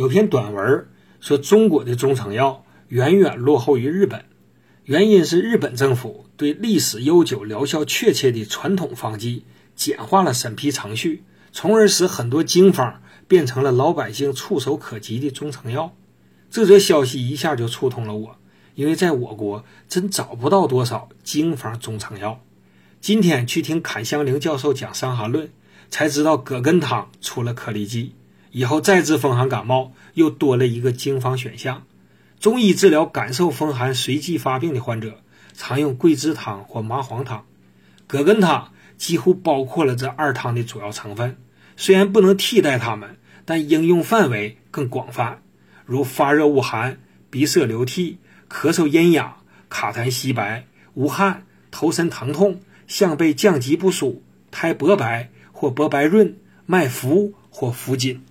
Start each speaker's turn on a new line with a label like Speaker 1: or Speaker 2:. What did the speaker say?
Speaker 1: 有篇短文说，中国的中成药远远落后于日本，原因是日本政府对历史悠久、疗效确切的传统方剂简化了审批程序，从而使很多经方变成了老百姓触手可及的中成药。这则消息一下就触痛了我，因为在我国真找不到多少经方中成药。今天去听坎香玲教授讲《伤寒论》，才知道葛根汤出了颗粒剂。以后再治风寒感冒，又多了一个经方选项。中医治疗感受风寒随即发病的患者，常用桂枝汤或麻黄汤。葛根汤几乎包括了这二汤的主要成分，虽然不能替代它们，但应用范围更广泛，如发热恶寒、鼻塞流涕、咳嗽咽哑、卡痰稀白、无汗、头身疼痛、项背降急不舒、苔薄白或薄白润、脉浮或浮紧。